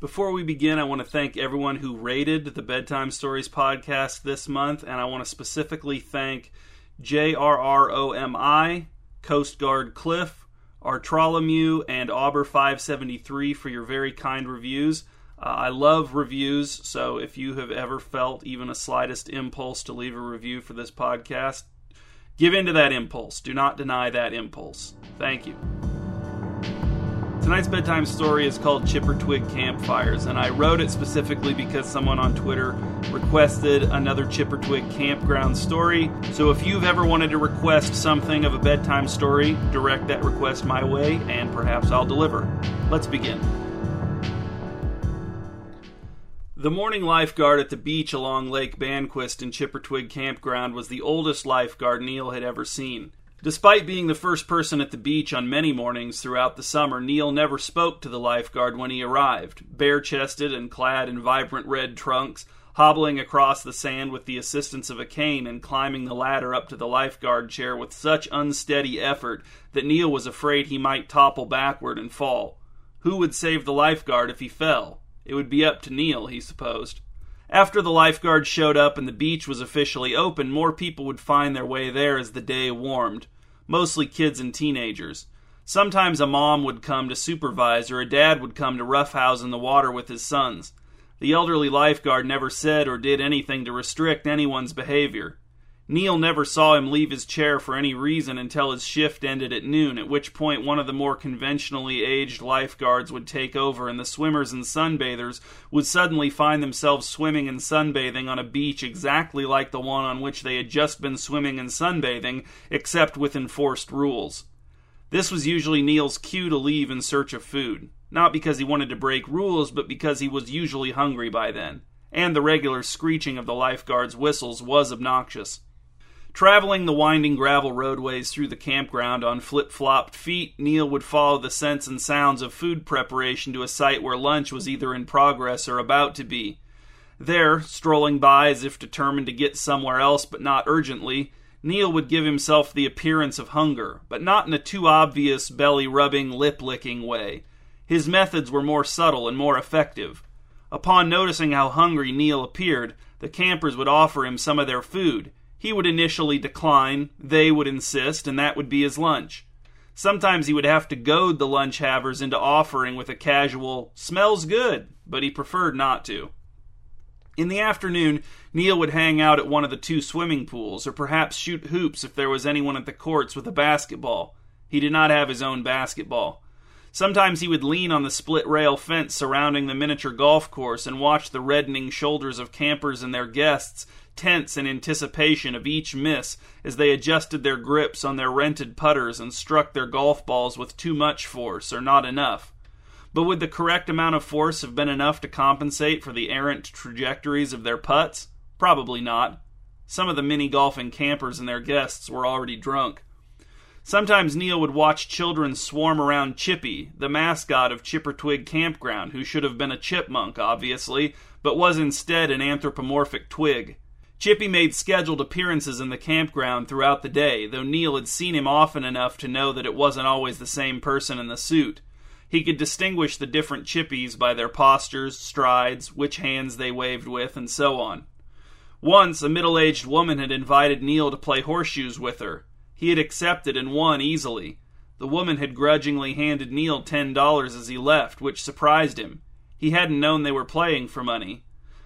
Before we begin, I want to thank everyone who rated the Bedtime Stories podcast this month, and I want to specifically thank JRROMI, Coast Guard Cliff, Artrolomew, and Auber573 for your very kind reviews. Uh, I love reviews, so if you have ever felt even a slightest impulse to leave a review for this podcast, give in to that impulse. Do not deny that impulse. Thank you. Tonight's bedtime story is called Chippertwig Campfires, and I wrote it specifically because someone on Twitter requested another Chippertwig campground story. So if you've ever wanted to request something of a bedtime story, direct that request my way, and perhaps I'll deliver. Let's begin. The morning lifeguard at the beach along Lake Banquist in Chippertwig Campground was the oldest lifeguard Neil had ever seen. Despite being the first person at the beach on many mornings throughout the summer, Neil never spoke to the lifeguard when he arrived, bare chested and clad in vibrant red trunks, hobbling across the sand with the assistance of a cane and climbing the ladder up to the lifeguard chair with such unsteady effort that Neil was afraid he might topple backward and fall. Who would save the lifeguard if he fell? It would be up to Neil, he supposed. After the lifeguards showed up and the beach was officially open, more people would find their way there as the day warmed, mostly kids and teenagers. Sometimes a mom would come to supervise, or a dad would come to roughhouse in the water with his sons. The elderly lifeguard never said or did anything to restrict anyone's behavior. Neil never saw him leave his chair for any reason until his shift ended at noon, at which point one of the more conventionally aged lifeguards would take over, and the swimmers and sunbathers would suddenly find themselves swimming and sunbathing on a beach exactly like the one on which they had just been swimming and sunbathing, except with enforced rules. This was usually Neil's cue to leave in search of food, not because he wanted to break rules, but because he was usually hungry by then, and the regular screeching of the lifeguards' whistles was obnoxious. Traveling the winding gravel roadways through the campground on flip flopped feet, Neil would follow the scents and sounds of food preparation to a site where lunch was either in progress or about to be. There, strolling by as if determined to get somewhere else but not urgently, Neil would give himself the appearance of hunger, but not in a too obvious belly rubbing, lip licking way. His methods were more subtle and more effective. Upon noticing how hungry Neil appeared, the campers would offer him some of their food he would initially decline, they would insist, and that would be his lunch. Sometimes he would have to goad the lunch havers into offering with a casual, smells good, but he preferred not to. In the afternoon, Neil would hang out at one of the two swimming pools, or perhaps shoot hoops if there was anyone at the courts with a basketball. He did not have his own basketball. Sometimes he would lean on the split rail fence surrounding the miniature golf course and watch the reddening shoulders of campers and their guests tense in anticipation of each miss as they adjusted their grips on their rented putters and struck their golf balls with too much force or not enough. But would the correct amount of force have been enough to compensate for the errant trajectories of their putts? Probably not. Some of the mini golfing campers and their guests were already drunk. Sometimes Neil would watch children swarm around Chippy, the mascot of Chippertwig Campground, who should have been a chipmunk, obviously, but was instead an anthropomorphic twig. Chippy made scheduled appearances in the campground throughout the day, though Neil had seen him often enough to know that it wasn't always the same person in the suit. He could distinguish the different chippies by their postures, strides, which hands they waved with, and so on. Once, a middle aged woman had invited Neil to play horseshoes with her. He had accepted and won easily. The woman had grudgingly handed Neil ten dollars as he left, which surprised him. He hadn't known they were playing for money.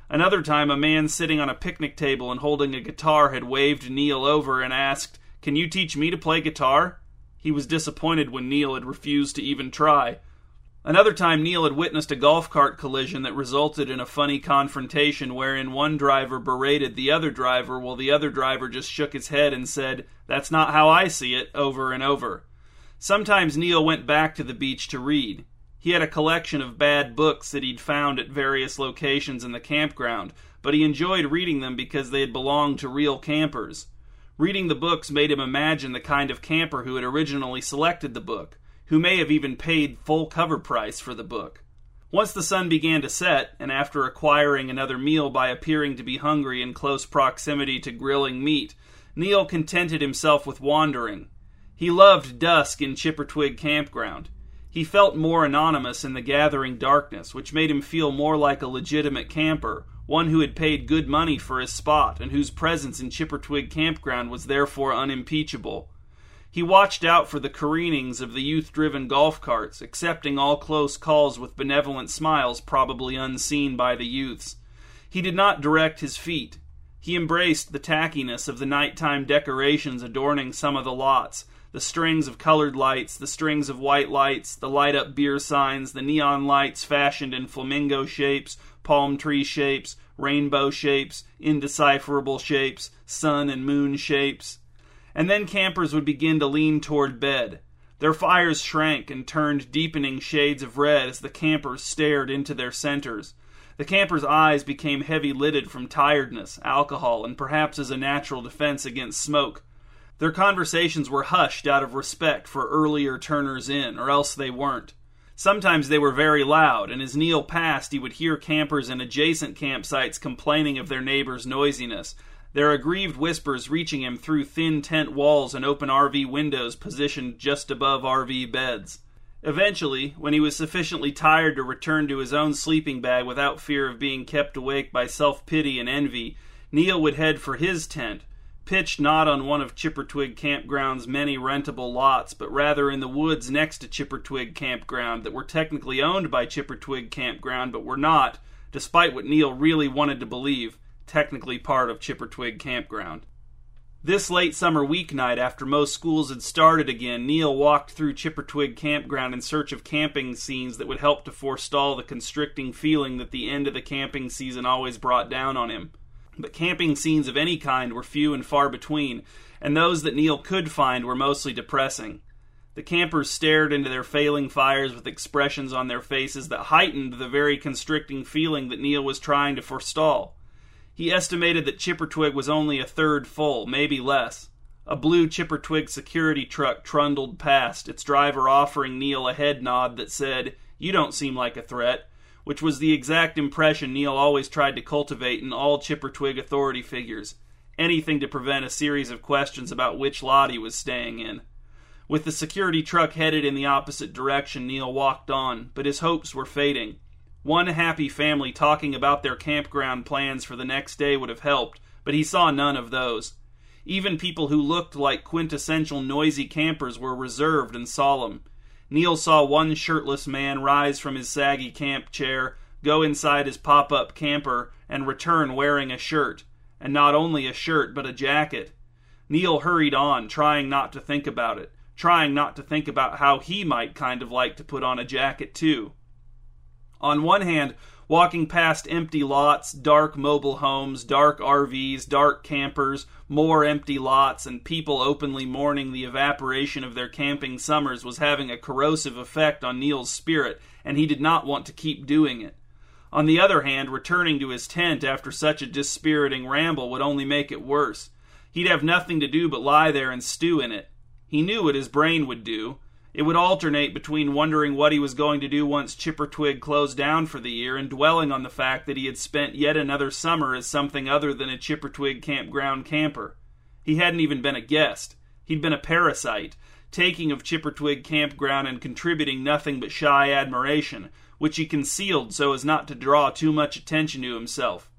Another time, a man sitting on a picnic table and holding a guitar had waved Neil over and asked, Can you teach me to play guitar? He was disappointed when Neil had refused to even try. Another time, Neil had witnessed a golf cart collision that resulted in a funny confrontation wherein one driver berated the other driver while the other driver just shook his head and said, That's not how I see it, over and over. Sometimes Neil went back to the beach to read. He had a collection of bad books that he'd found at various locations in the campground, but he enjoyed reading them because they had belonged to real campers. Reading the books made him imagine the kind of camper who had originally selected the book, who may have even paid full cover price for the book. Once the sun began to set, and after acquiring another meal by appearing to be hungry in close proximity to grilling meat, Neil contented himself with wandering. He loved dusk in Chippertwig Campground. He felt more anonymous in the gathering darkness, which made him feel more like a legitimate camper, one who had paid good money for his spot, and whose presence in Chippertwig Campground was therefore unimpeachable. He watched out for the careenings of the youth driven golf carts, accepting all close calls with benevolent smiles probably unseen by the youths. He did not direct his feet. He embraced the tackiness of the nighttime decorations adorning some of the lots, the strings of colored lights, the strings of white lights, the light up beer signs, the neon lights fashioned in flamingo shapes, palm tree shapes, rainbow shapes, indecipherable shapes, sun and moon shapes. And then campers would begin to lean toward bed. Their fires shrank and turned deepening shades of red as the campers stared into their centers. The campers' eyes became heavy lidded from tiredness, alcohol, and perhaps as a natural defense against smoke. Their conversations were hushed out of respect for earlier turners in, or else they weren't. Sometimes they were very loud, and as Neil passed, he would hear campers in adjacent campsites complaining of their neighbors' noisiness, their aggrieved whispers reaching him through thin tent walls and open RV windows positioned just above RV beds. Eventually, when he was sufficiently tired to return to his own sleeping bag without fear of being kept awake by self pity and envy, Neil would head for his tent, pitched not on one of Chippertwig Campground's many rentable lots, but rather in the woods next to Chippertwig Campground that were technically owned by Chippertwig Campground, but were not, despite what Neil really wanted to believe, technically part of Chippertwig Campground. This late summer weeknight, after most schools had started again, Neil walked through Chippertwig Campground in search of camping scenes that would help to forestall the constricting feeling that the end of the camping season always brought down on him but camping scenes of any kind were few and far between, and those that Neil could find were mostly depressing. The campers stared into their failing fires with expressions on their faces that heightened the very constricting feeling that Neil was trying to forestall. He estimated that Chippertwig was only a third full, maybe less. A blue Chippertwig security truck trundled past, its driver offering Neil a head nod that said, You don't seem like a threat which was the exact impression Neil always tried to cultivate in all Chippertwig authority figures anything to prevent a series of questions about which lot he was staying in. With the security truck headed in the opposite direction, Neil walked on, but his hopes were fading. One happy family talking about their campground plans for the next day would have helped, but he saw none of those. Even people who looked like quintessential noisy campers were reserved and solemn. Neil saw one shirtless man rise from his saggy camp chair, go inside his pop up camper, and return wearing a shirt. And not only a shirt, but a jacket. Neil hurried on, trying not to think about it, trying not to think about how he might kind of like to put on a jacket, too. On one hand, walking past empty lots, dark mobile homes, dark RVs, dark campers, more empty lots, and people openly mourning the evaporation of their camping summers was having a corrosive effect on Neil's spirit, and he did not want to keep doing it. On the other hand, returning to his tent after such a dispiriting ramble would only make it worse. He'd have nothing to do but lie there and stew in it. He knew what his brain would do. It would alternate between wondering what he was going to do once Chippertwig closed down for the year and dwelling on the fact that he had spent yet another summer as something other than a Chipper Chippertwig campground camper. He hadn't even been a guest. He'd been a parasite, taking of Chipper Chippertwig campground and contributing nothing but shy admiration, which he concealed so as not to draw too much attention to himself.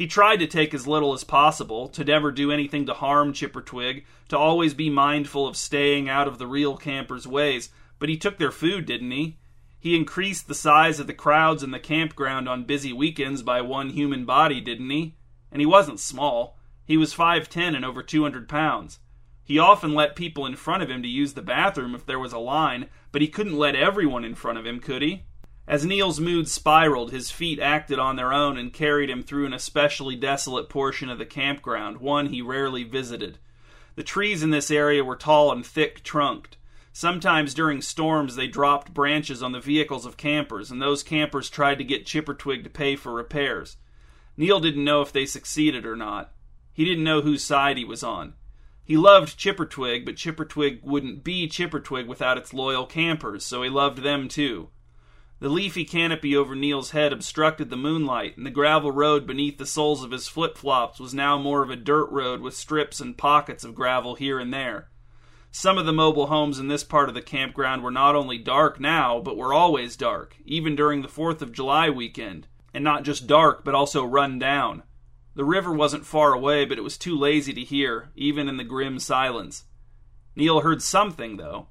He tried to take as little as possible, to never do anything to harm Chippertwig, to always be mindful of staying out of the real campers' ways, but he took their food, didn't he? He increased the size of the crowds in the campground on busy weekends by one human body, didn't he? And he wasn't small. He was 5'10 and over 200 pounds. He often let people in front of him to use the bathroom if there was a line, but he couldn't let everyone in front of him, could he? As Neil's mood spiraled, his feet acted on their own and carried him through an especially desolate portion of the campground, one he rarely visited. The trees in this area were tall and thick trunked. Sometimes during storms they dropped branches on the vehicles of campers, and those campers tried to get Chippertwig to pay for repairs. Neil didn't know if they succeeded or not. He didn't know whose side he was on. He loved Chippertwig, but Chippertwig wouldn't be Chippertwig without its loyal campers, so he loved them too. The leafy canopy over Neil's head obstructed the moonlight, and the gravel road beneath the soles of his flip flops was now more of a dirt road with strips and pockets of gravel here and there. Some of the mobile homes in this part of the campground were not only dark now, but were always dark, even during the 4th of July weekend. And not just dark, but also run down. The river wasn't far away, but it was too lazy to hear, even in the grim silence. Neil heard something, though.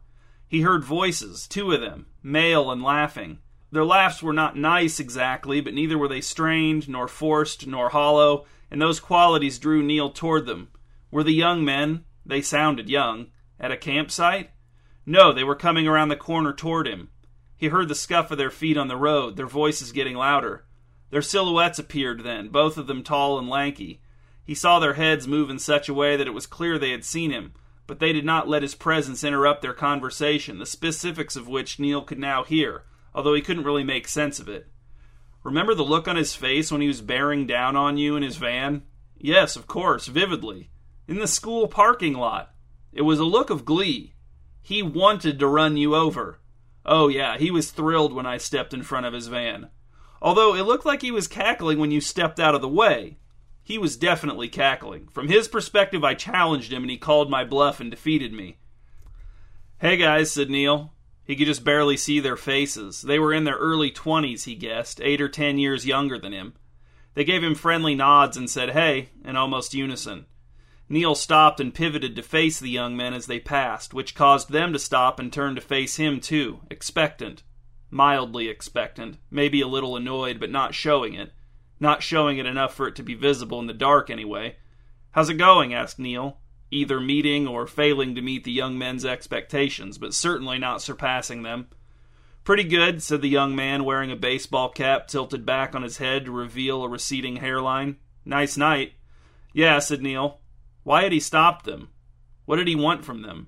He heard voices, two of them, male and laughing. Their laughs were not nice exactly, but neither were they strained, nor forced, nor hollow, and those qualities drew Neil toward them. Were the young men, they sounded young, at a campsite? No, they were coming around the corner toward him. He heard the scuff of their feet on the road, their voices getting louder. Their silhouettes appeared then, both of them tall and lanky. He saw their heads move in such a way that it was clear they had seen him, but they did not let his presence interrupt their conversation, the specifics of which Neil could now hear, although he couldn't really make sense of it. Remember the look on his face when he was bearing down on you in his van? Yes, of course, vividly. In the school parking lot. It was a look of glee. He wanted to run you over. Oh, yeah, he was thrilled when I stepped in front of his van. Although it looked like he was cackling when you stepped out of the way. He was definitely cackling. From his perspective, I challenged him and he called my bluff and defeated me. Hey guys, said Neil. He could just barely see their faces. They were in their early 20s, he guessed, eight or ten years younger than him. They gave him friendly nods and said, hey, in almost unison. Neil stopped and pivoted to face the young men as they passed, which caused them to stop and turn to face him too, expectant. Mildly expectant, maybe a little annoyed, but not showing it. Not showing it enough for it to be visible in the dark, anyway. How's it going? asked Neil either meeting or failing to meet the young men's expectations, but certainly not surpassing them. Pretty good, said the young man wearing a baseball cap tilted back on his head to reveal a receding hairline. Nice night. Yeah, said Neil. Why had he stopped them? What did he want from them?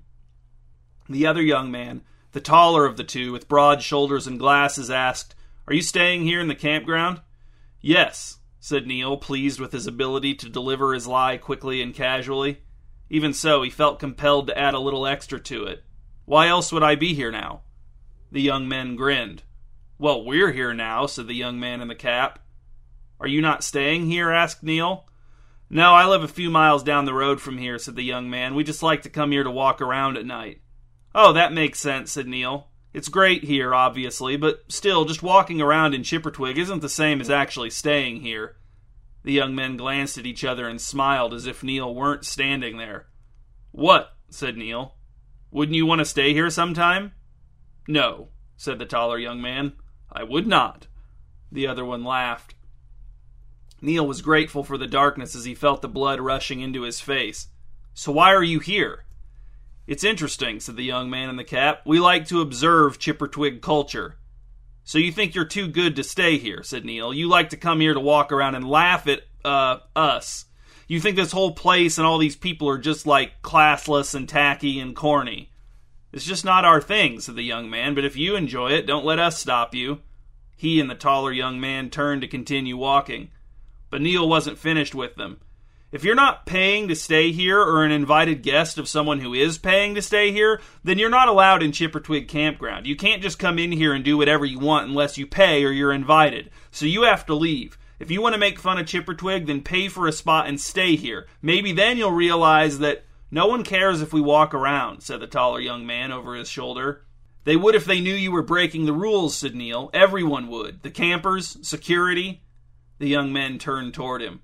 The other young man, the taller of the two, with broad shoulders and glasses, asked, Are you staying here in the campground? Yes, said Neil, pleased with his ability to deliver his lie quickly and casually. Even so, he felt compelled to add a little extra to it. Why else would I be here now? The young men grinned. Well, we're here now, said the young man in the cap. Are you not staying here? asked Neil. No, I live a few miles down the road from here, said the young man. We just like to come here to walk around at night. Oh, that makes sense, said Neil. It's great here, obviously, but still, just walking around in Chippertwig isn't the same as actually staying here. The young men glanced at each other and smiled as if Neil weren't standing there. What? said Neil. Wouldn't you want to stay here sometime? No, said the taller young man. I would not. The other one laughed. Neil was grateful for the darkness as he felt the blood rushing into his face. So why are you here? It's interesting, said the young man in the cap. We like to observe Chippertwig culture. So you think you're too good to stay here, said Neil. You like to come here to walk around and laugh at, uh, us. You think this whole place and all these people are just like classless and tacky and corny. It's just not our thing, said the young man, but if you enjoy it, don't let us stop you. He and the taller young man turned to continue walking. But Neil wasn't finished with them. If you're not paying to stay here or an invited guest of someone who is paying to stay here, then you're not allowed in Chippertwig Campground. You can't just come in here and do whatever you want unless you pay or you're invited. So you have to leave. If you want to make fun of Chippertwig, then pay for a spot and stay here. Maybe then you'll realize that no one cares if we walk around, said the taller young man over his shoulder. They would if they knew you were breaking the rules, said Neil. Everyone would. The campers, security. The young men turned toward him.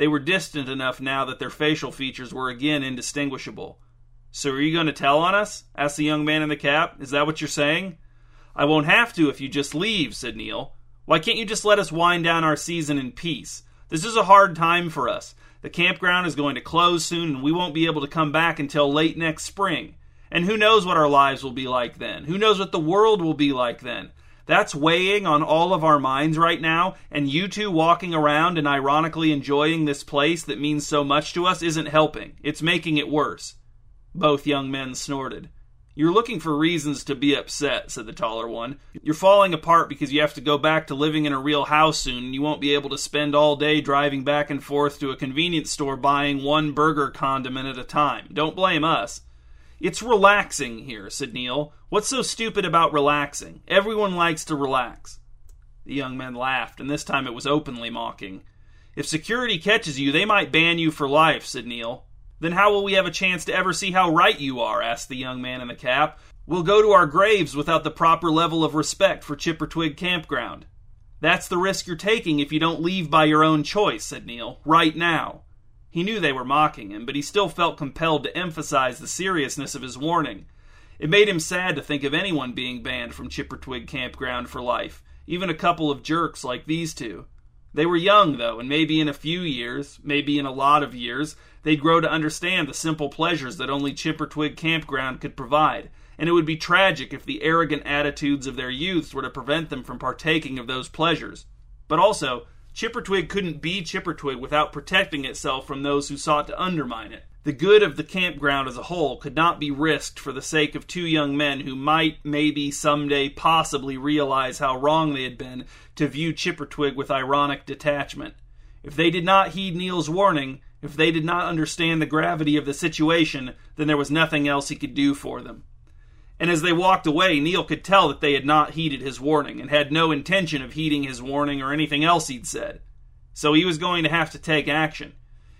They were distant enough now that their facial features were again indistinguishable. So are you going to tell on us? asked the young man in the cap. Is that what you're saying? I won't have to if you just leave, said Neil. Why can't you just let us wind down our season in peace? This is a hard time for us. The campground is going to close soon, and we won't be able to come back until late next spring. And who knows what our lives will be like then? Who knows what the world will be like then? That's weighing on all of our minds right now, and you two walking around and ironically enjoying this place that means so much to us isn't helping. It's making it worse. Both young men snorted. You're looking for reasons to be upset, said the taller one. You're falling apart because you have to go back to living in a real house soon, and you won't be able to spend all day driving back and forth to a convenience store buying one burger condiment at a time. Don't blame us. It's relaxing here, said Neil. What's so stupid about relaxing? Everyone likes to relax. The young men laughed, and this time it was openly mocking. If security catches you, they might ban you for life, said Neil. Then how will we have a chance to ever see how right you are? asked the young man in the cap. We'll go to our graves without the proper level of respect for Chippertwig Campground. That's the risk you're taking if you don't leave by your own choice, said Neil, right now. He knew they were mocking him, but he still felt compelled to emphasize the seriousness of his warning. It made him sad to think of anyone being banned from Chippertwig Campground for life, even a couple of jerks like these two. They were young, though, and maybe in a few years, maybe in a lot of years, they'd grow to understand the simple pleasures that only Chippertwig Campground could provide, and it would be tragic if the arrogant attitudes of their youths were to prevent them from partaking of those pleasures. But also, Chippertwig couldn't be Chippertwig without protecting itself from those who sought to undermine it. The good of the campground as a whole could not be risked for the sake of two young men who might, maybe, someday, possibly realize how wrong they had been to view Chippertwig with ironic detachment. If they did not heed Neil's warning, if they did not understand the gravity of the situation, then there was nothing else he could do for them. And as they walked away, Neil could tell that they had not heeded his warning and had no intention of heeding his warning or anything else he'd said. So he was going to have to take action.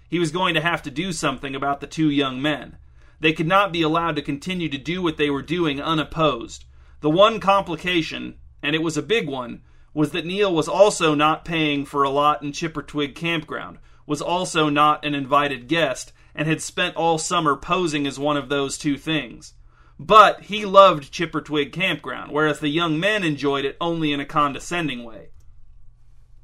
He was going to have to do something about the two young men. They could not be allowed to continue to do what they were doing unopposed. The one complication, and it was a big one, was that Neil was also not paying for a lot in Chippertwig campground, was also not an invited guest, and had spent all summer posing as one of those two things. But he loved Chippertwig Campground, whereas the young men enjoyed it only in a condescending way.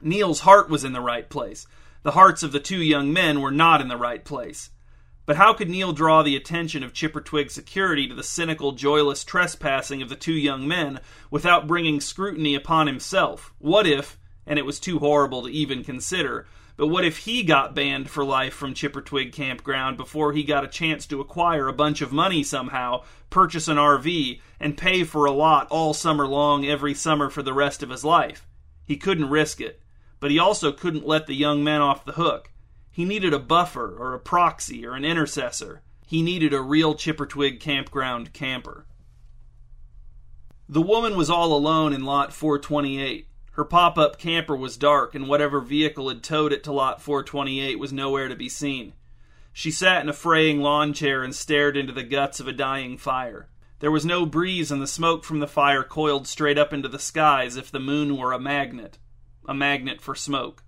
Neil's heart was in the right place. The hearts of the two young men were not in the right place. But how could Neil draw the attention of Chippertwig security to the cynical, joyless trespassing of the two young men without bringing scrutiny upon himself? What if, and it was too horrible to even consider, but what if he got banned for life from Chippertwig Campground before he got a chance to acquire a bunch of money somehow, purchase an RV, and pay for a lot all summer long every summer for the rest of his life? He couldn't risk it. But he also couldn't let the young men off the hook. He needed a buffer, or a proxy, or an intercessor. He needed a real Chippertwig Campground camper. The woman was all alone in lot 428. Her pop up camper was dark, and whatever vehicle had towed it to lot 428 was nowhere to be seen. She sat in a fraying lawn chair and stared into the guts of a dying fire. There was no breeze, and the smoke from the fire coiled straight up into the sky as if the moon were a magnet. A magnet for smoke.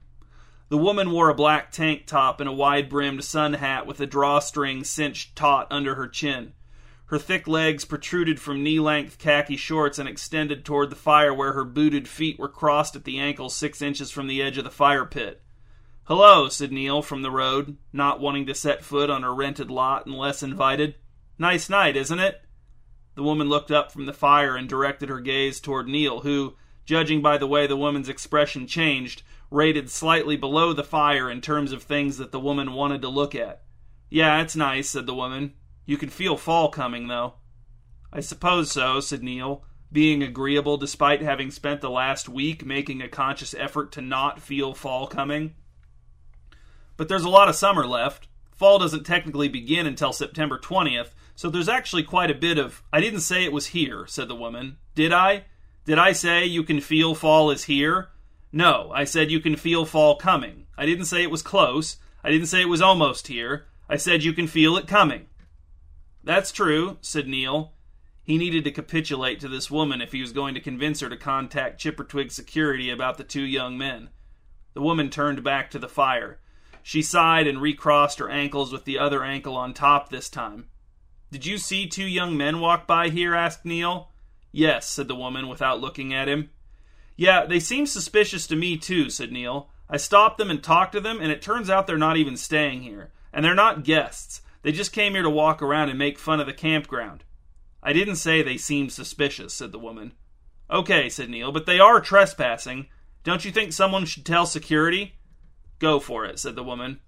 The woman wore a black tank top and a wide brimmed sun hat with a drawstring cinched taut under her chin. Her thick legs protruded from knee length khaki shorts and extended toward the fire where her booted feet were crossed at the ankles six inches from the edge of the fire pit. Hello, said Neil from the road, not wanting to set foot on her rented lot unless invited. Nice night, isn't it? The woman looked up from the fire and directed her gaze toward Neil, who, judging by the way the woman's expression changed, rated slightly below the fire in terms of things that the woman wanted to look at. Yeah, it's nice, said the woman. You can feel fall coming, though. I suppose so, said Neil, being agreeable despite having spent the last week making a conscious effort to not feel fall coming. But there's a lot of summer left. Fall doesn't technically begin until September 20th, so there's actually quite a bit of. I didn't say it was here, said the woman. Did I? Did I say you can feel fall is here? No, I said you can feel fall coming. I didn't say it was close. I didn't say it was almost here. I said you can feel it coming. That's true, said Neil. He needed to capitulate to this woman if he was going to convince her to contact Chippertwig security about the two young men. The woman turned back to the fire. She sighed and recrossed her ankles with the other ankle on top this time. Did you see two young men walk by here? asked Neil. Yes, said the woman without looking at him. Yeah, they seem suspicious to me too, said Neil. I stopped them and talked to them, and it turns out they're not even staying here. And they're not guests. They just came here to walk around and make fun of the campground. I didn't say they seemed suspicious, said the woman. Okay, said Neil, but they are trespassing. Don't you think someone should tell security? Go for it, said the woman.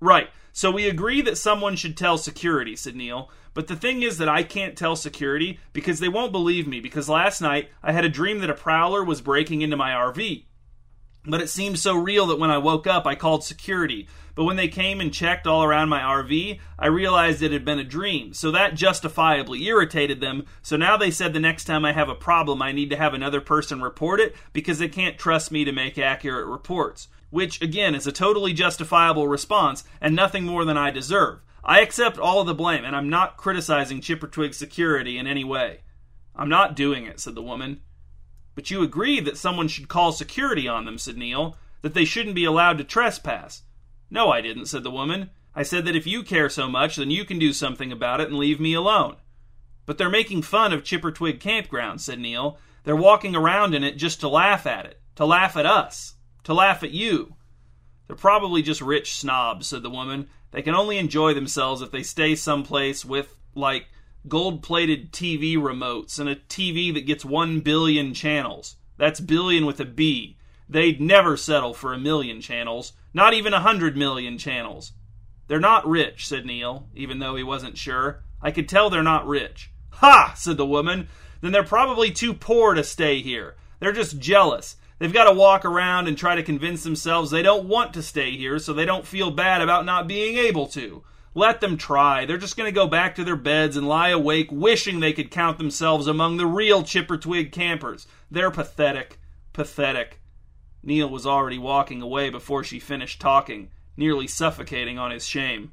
Right, so we agree that someone should tell security, said Neil. But the thing is that I can't tell security because they won't believe me because last night I had a dream that a prowler was breaking into my RV. But it seemed so real that when I woke up, I called security. But when they came and checked all around my RV, I realized it had been a dream. So that justifiably irritated them. So now they said the next time I have a problem, I need to have another person report it because they can't trust me to make accurate reports. Which, again, is a totally justifiable response and nothing more than I deserve. I accept all of the blame, and I'm not criticizing Chippertwig security in any way. I'm not doing it, said the woman. But you agree that someone should call security on them, said Neil, that they shouldn't be allowed to trespass. No, I didn't, said the woman. I said that if you care so much, then you can do something about it and leave me alone. But they're making fun of Chipper Chippertwig Campground, said Neil. They're walking around in it just to laugh at it, to laugh at us, to laugh at you. They're probably just rich snobs, said the woman. They can only enjoy themselves if they stay someplace with, like, gold plated TV remotes and a TV that gets one billion channels. That's billion with a B. They'd never settle for a million channels, not even a hundred million channels. They're not rich, said Neil, even though he wasn't sure. I could tell they're not rich. Ha! said the woman. Then they're probably too poor to stay here. They're just jealous. They've got to walk around and try to convince themselves they don't want to stay here so they don't feel bad about not being able to. Let them try. They're just going to go back to their beds and lie awake wishing they could count themselves among the real Chippertwig campers. They're pathetic. Pathetic. Neil was already walking away before she finished talking, nearly suffocating on his shame.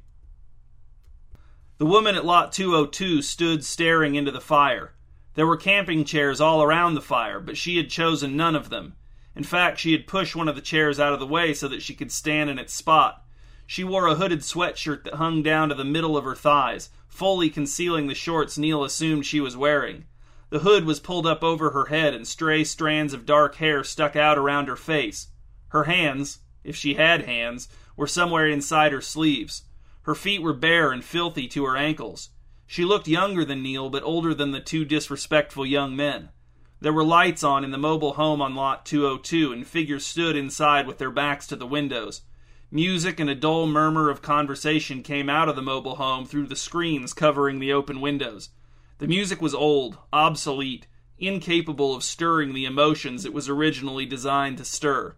The woman at lot 202 stood staring into the fire. There were camping chairs all around the fire, but she had chosen none of them. In fact, she had pushed one of the chairs out of the way so that she could stand in its spot. She wore a hooded sweatshirt that hung down to the middle of her thighs, fully concealing the shorts Neil assumed she was wearing. The hood was pulled up over her head, and stray strands of dark hair stuck out around her face. Her hands, if she had hands, were somewhere inside her sleeves. Her feet were bare and filthy to her ankles. She looked younger than Neil, but older than the two disrespectful young men. There were lights on in the mobile home on lot 202, and figures stood inside with their backs to the windows. Music and a dull murmur of conversation came out of the mobile home through the screens covering the open windows. The music was old, obsolete, incapable of stirring the emotions it was originally designed to stir.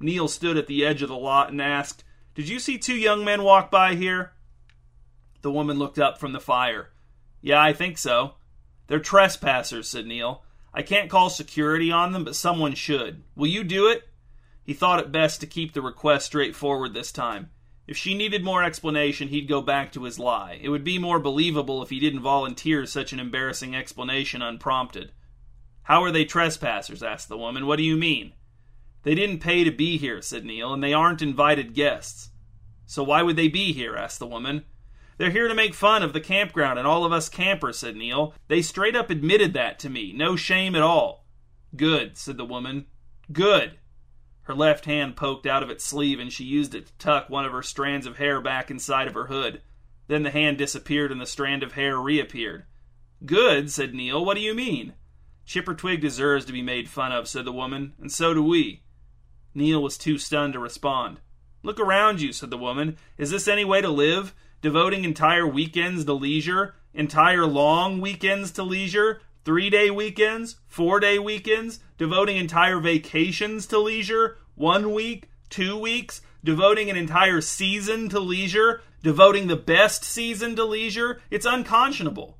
Neil stood at the edge of the lot and asked, Did you see two young men walk by here? The woman looked up from the fire. Yeah, I think so. They're trespassers, said Neil. I can't call security on them, but someone should. Will you do it? He thought it best to keep the request straightforward this time. If she needed more explanation, he'd go back to his lie. It would be more believable if he didn't volunteer such an embarrassing explanation unprompted. How are they trespassers? asked the woman. What do you mean? They didn't pay to be here, said Neil, and they aren't invited guests. So why would they be here? asked the woman. They're here to make fun of the campground and all of us campers, said Neil. They straight up admitted that to me. No shame at all. Good, said the woman. Good. Her left hand poked out of its sleeve, and she used it to tuck one of her strands of hair back inside of her hood. Then the hand disappeared, and the strand of hair reappeared. Good, said Neil. What do you mean? Chippertwig deserves to be made fun of, said the woman, and so do we. Neil was too stunned to respond. Look around you, said the woman. Is this any way to live? Devoting entire weekends to leisure? Entire long weekends to leisure? Three day weekends, four day weekends, devoting entire vacations to leisure, one week, two weeks, devoting an entire season to leisure, devoting the best season to leisure. It's unconscionable.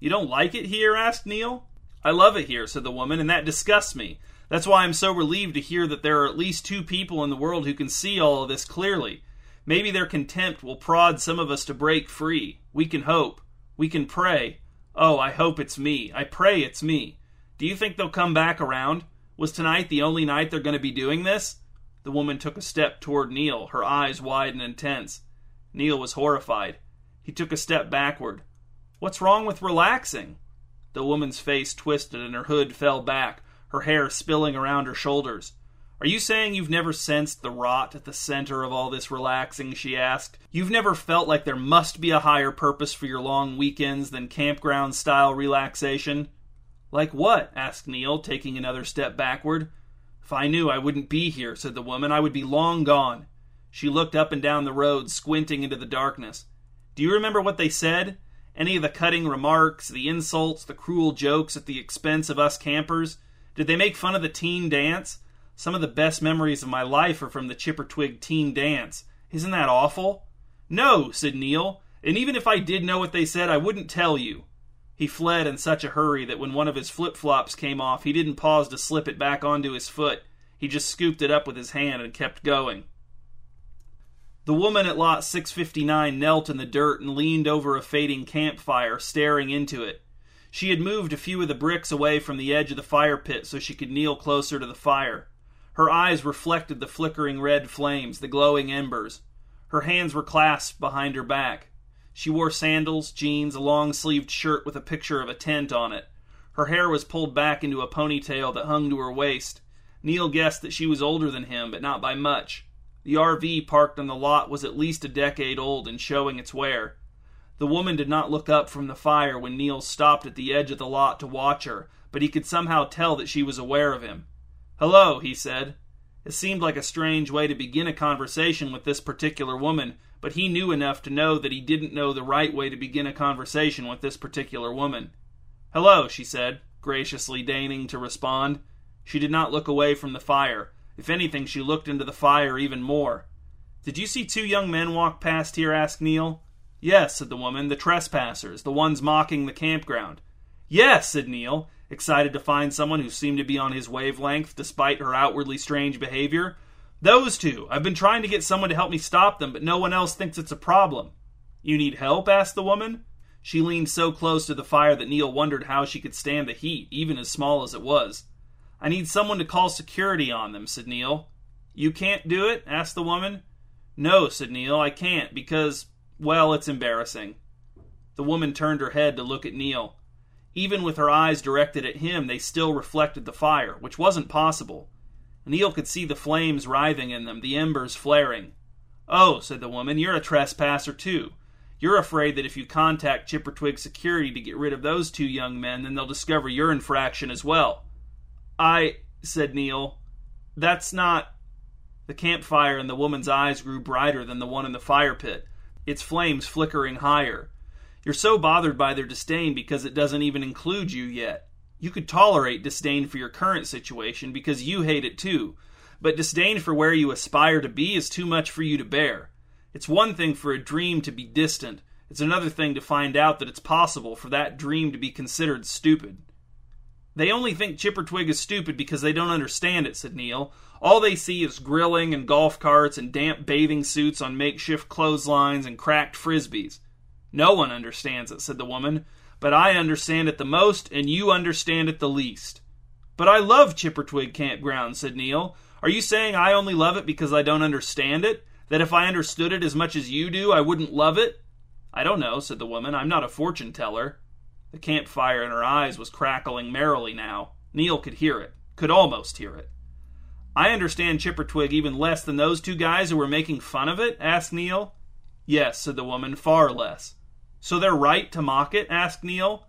You don't like it here? asked Neil. I love it here, said the woman, and that disgusts me. That's why I'm so relieved to hear that there are at least two people in the world who can see all of this clearly. Maybe their contempt will prod some of us to break free. We can hope. We can pray. Oh, I hope it's me. I pray it's me. Do you think they'll come back around? Was tonight the only night they're going to be doing this? The woman took a step toward Neil, her eyes wide and intense. Neil was horrified. He took a step backward. What's wrong with relaxing? The woman's face twisted and her hood fell back, her hair spilling around her shoulders. Are you saying you've never sensed the rot at the center of all this relaxing? she asked. You've never felt like there must be a higher purpose for your long weekends than campground style relaxation? Like what? asked Neil, taking another step backward. If I knew I wouldn't be here, said the woman, I would be long gone. She looked up and down the road, squinting into the darkness. Do you remember what they said? Any of the cutting remarks, the insults, the cruel jokes at the expense of us campers? Did they make fun of the teen dance? Some of the best memories of my life are from the Chippertwig teen dance. Isn't that awful? No, said Neil, and even if I did know what they said, I wouldn't tell you. He fled in such a hurry that when one of his flip flops came off, he didn't pause to slip it back onto his foot. He just scooped it up with his hand and kept going. The woman at lot 659 knelt in the dirt and leaned over a fading campfire, staring into it. She had moved a few of the bricks away from the edge of the fire pit so she could kneel closer to the fire. Her eyes reflected the flickering red flames, the glowing embers. Her hands were clasped behind her back. She wore sandals, jeans, a long sleeved shirt with a picture of a tent on it. Her hair was pulled back into a ponytail that hung to her waist. Neil guessed that she was older than him, but not by much. The RV parked on the lot was at least a decade old and showing its wear. The woman did not look up from the fire when Neil stopped at the edge of the lot to watch her, but he could somehow tell that she was aware of him. Hello, he said. It seemed like a strange way to begin a conversation with this particular woman, but he knew enough to know that he didn't know the right way to begin a conversation with this particular woman. Hello, she said, graciously deigning to respond. She did not look away from the fire. If anything, she looked into the fire even more. Did you see two young men walk past here? asked Neil. Yes, said the woman, the trespassers, the ones mocking the campground. Yes, said Neil, excited to find someone who seemed to be on his wavelength despite her outwardly strange behavior. Those two. I've been trying to get someone to help me stop them, but no one else thinks it's a problem. You need help? asked the woman. She leaned so close to the fire that Neil wondered how she could stand the heat, even as small as it was. I need someone to call security on them, said Neil. You can't do it? asked the woman. No, said Neil, I can't, because, well, it's embarrassing. The woman turned her head to look at Neil. Even with her eyes directed at him, they still reflected the fire, which wasn't possible. Neil could see the flames writhing in them, the embers flaring. Oh, said the woman, you're a trespasser too. You're afraid that if you contact Chippertwig security to get rid of those two young men, then they'll discover your infraction as well. I, said Neil, that's not. The campfire in the woman's eyes grew brighter than the one in the fire pit, its flames flickering higher. You're so bothered by their disdain because it doesn't even include you yet. You could tolerate disdain for your current situation because you hate it too, but disdain for where you aspire to be is too much for you to bear. It's one thing for a dream to be distant, it's another thing to find out that it's possible for that dream to be considered stupid. They only think Chippertwig is stupid because they don't understand it, said Neil. All they see is grilling and golf carts and damp bathing suits on makeshift clotheslines and cracked frisbees. No one understands it, said the woman, but I understand it the most, and you understand it the least. But I love Chippertwig Campground, said Neil. Are you saying I only love it because I don't understand it? That if I understood it as much as you do, I wouldn't love it? I don't know, said the woman. I'm not a fortune teller. The campfire in her eyes was crackling merrily now. Neil could hear it, could almost hear it. I understand Chippertwig even less than those two guys who were making fun of it? asked Neil. Yes, said the woman, far less. So they're right to mock it? asked Neil.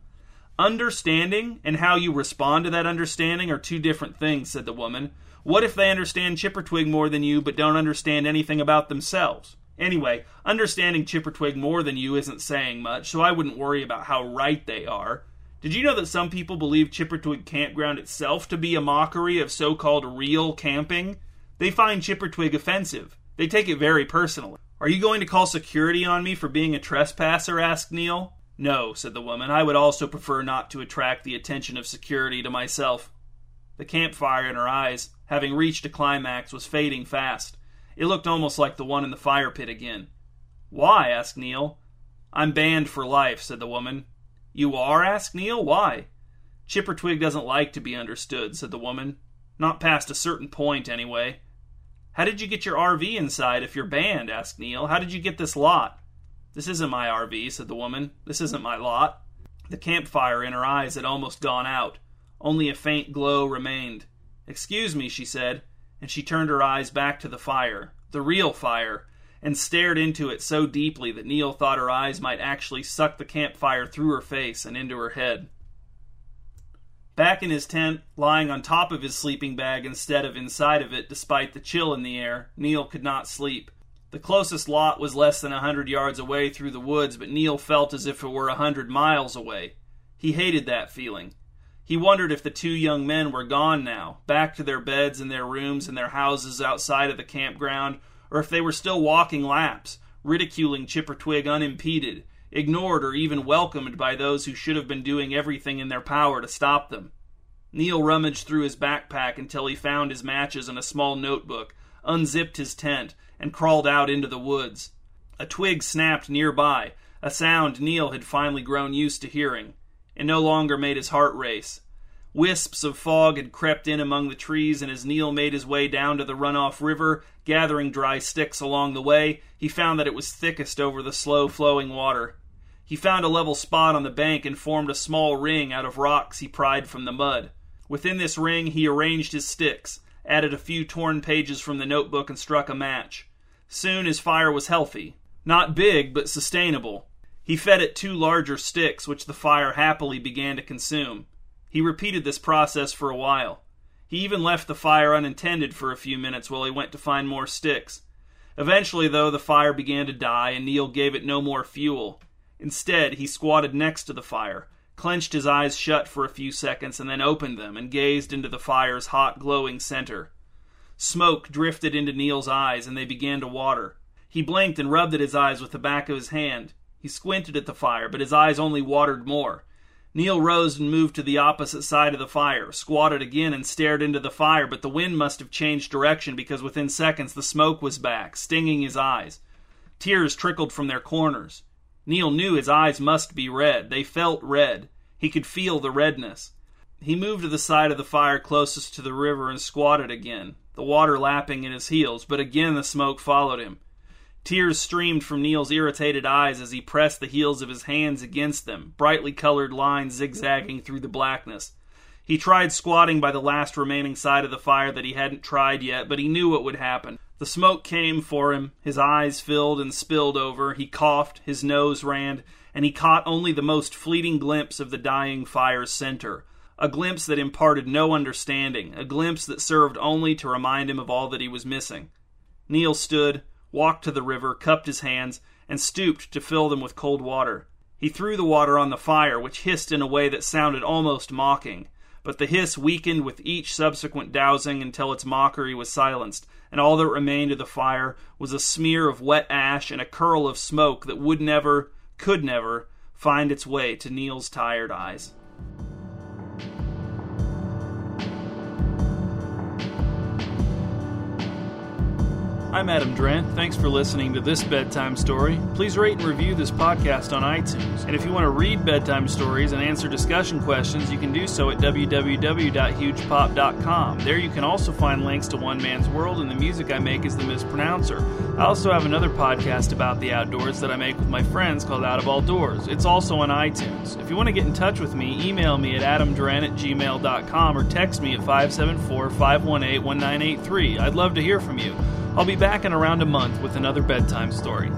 Understanding and how you respond to that understanding are two different things, said the woman. What if they understand Chippertwig more than you but don't understand anything about themselves? Anyway, understanding Chippertwig more than you isn't saying much, so I wouldn't worry about how right they are. Did you know that some people believe Chippertwig Campground itself to be a mockery of so called real camping? They find Chippertwig offensive. They take it very personally. Are you going to call security on me for being a trespasser? asked Neil. No, said the woman. I would also prefer not to attract the attention of security to myself. The campfire in her eyes, having reached a climax, was fading fast. It looked almost like the one in the fire pit again. Why? asked Neil. I'm banned for life, said the woman. You are? asked Neil. Why? Chippertwig doesn't like to be understood, said the woman. Not past a certain point, anyway. How did you get your RV inside if you're banned? asked Neil. How did you get this lot? This isn't my RV, said the woman. This isn't my lot. The campfire in her eyes had almost gone out. Only a faint glow remained. Excuse me, she said and she turned her eyes back to the fire, the real fire, and stared into it so deeply that Neil thought her eyes might actually suck the campfire through her face and into her head. Back in his tent, lying on top of his sleeping bag instead of inside of it, despite the chill in the air, Neil could not sleep. The closest lot was less than a hundred yards away through the woods, but Neil felt as if it were a hundred miles away. He hated that feeling. He wondered if the two young men were gone now, back to their beds and their rooms and their houses outside of the campground, or if they were still walking laps, ridiculing Chippertwig unimpeded, ignored or even welcomed by those who should have been doing everything in their power to stop them. Neil rummaged through his backpack until he found his matches and a small notebook, unzipped his tent, and crawled out into the woods. A twig snapped nearby, a sound Neil had finally grown used to hearing. It no longer made his heart race. Wisps of fog had crept in among the trees, and as Neil made his way down to the runoff river, gathering dry sticks along the way, he found that it was thickest over the slow flowing water. He found a level spot on the bank and formed a small ring out of rocks he pried from the mud. Within this ring, he arranged his sticks, added a few torn pages from the notebook, and struck a match. Soon his fire was healthy. Not big, but sustainable. He fed it two larger sticks, which the fire happily began to consume. He repeated this process for a while. He even left the fire unattended for a few minutes while he went to find more sticks. Eventually, though, the fire began to die, and Neil gave it no more fuel. Instead, he squatted next to the fire, clenched his eyes shut for a few seconds, and then opened them and gazed into the fire's hot, glowing center. Smoke drifted into Neil's eyes, and they began to water. He blinked and rubbed at his eyes with the back of his hand. He squinted at the fire, but his eyes only watered more. Neil rose and moved to the opposite side of the fire, squatted again, and stared into the fire, but the wind must have changed direction because within seconds the smoke was back, stinging his eyes. Tears trickled from their corners. Neil knew his eyes must be red. They felt red. He could feel the redness. He moved to the side of the fire closest to the river and squatted again, the water lapping in his heels, but again the smoke followed him. Tears streamed from Neil's irritated eyes as he pressed the heels of his hands against them, brightly colored lines zigzagging through the blackness. He tried squatting by the last remaining side of the fire that he hadn't tried yet, but he knew what would happen. The smoke came for him, his eyes filled and spilled over, he coughed, his nose ran, and he caught only the most fleeting glimpse of the dying fire's center. A glimpse that imparted no understanding, a glimpse that served only to remind him of all that he was missing. Neil stood, walked to the river, cupped his hands, and stooped to fill them with cold water. He threw the water on the fire, which hissed in a way that sounded almost mocking. But the hiss weakened with each subsequent dousing until its mockery was silenced, and all that remained of the fire was a smear of wet ash and a curl of smoke that would never, could never, find its way to Neil's tired eyes. I'm Adam Drent. Thanks for listening to this bedtime story. Please rate and review this podcast on iTunes. And if you want to read bedtime stories and answer discussion questions, you can do so at www.hugepop.com. There you can also find links to One Man's World and the music I make as the Mispronouncer. I also have another podcast about the outdoors that I make with my friends called Out of All Doors. It's also on iTunes. If you want to get in touch with me, email me at adamdrent at gmail.com or text me at 574 518 1983. I'd love to hear from you. I'll be back in around a month with another bedtime story.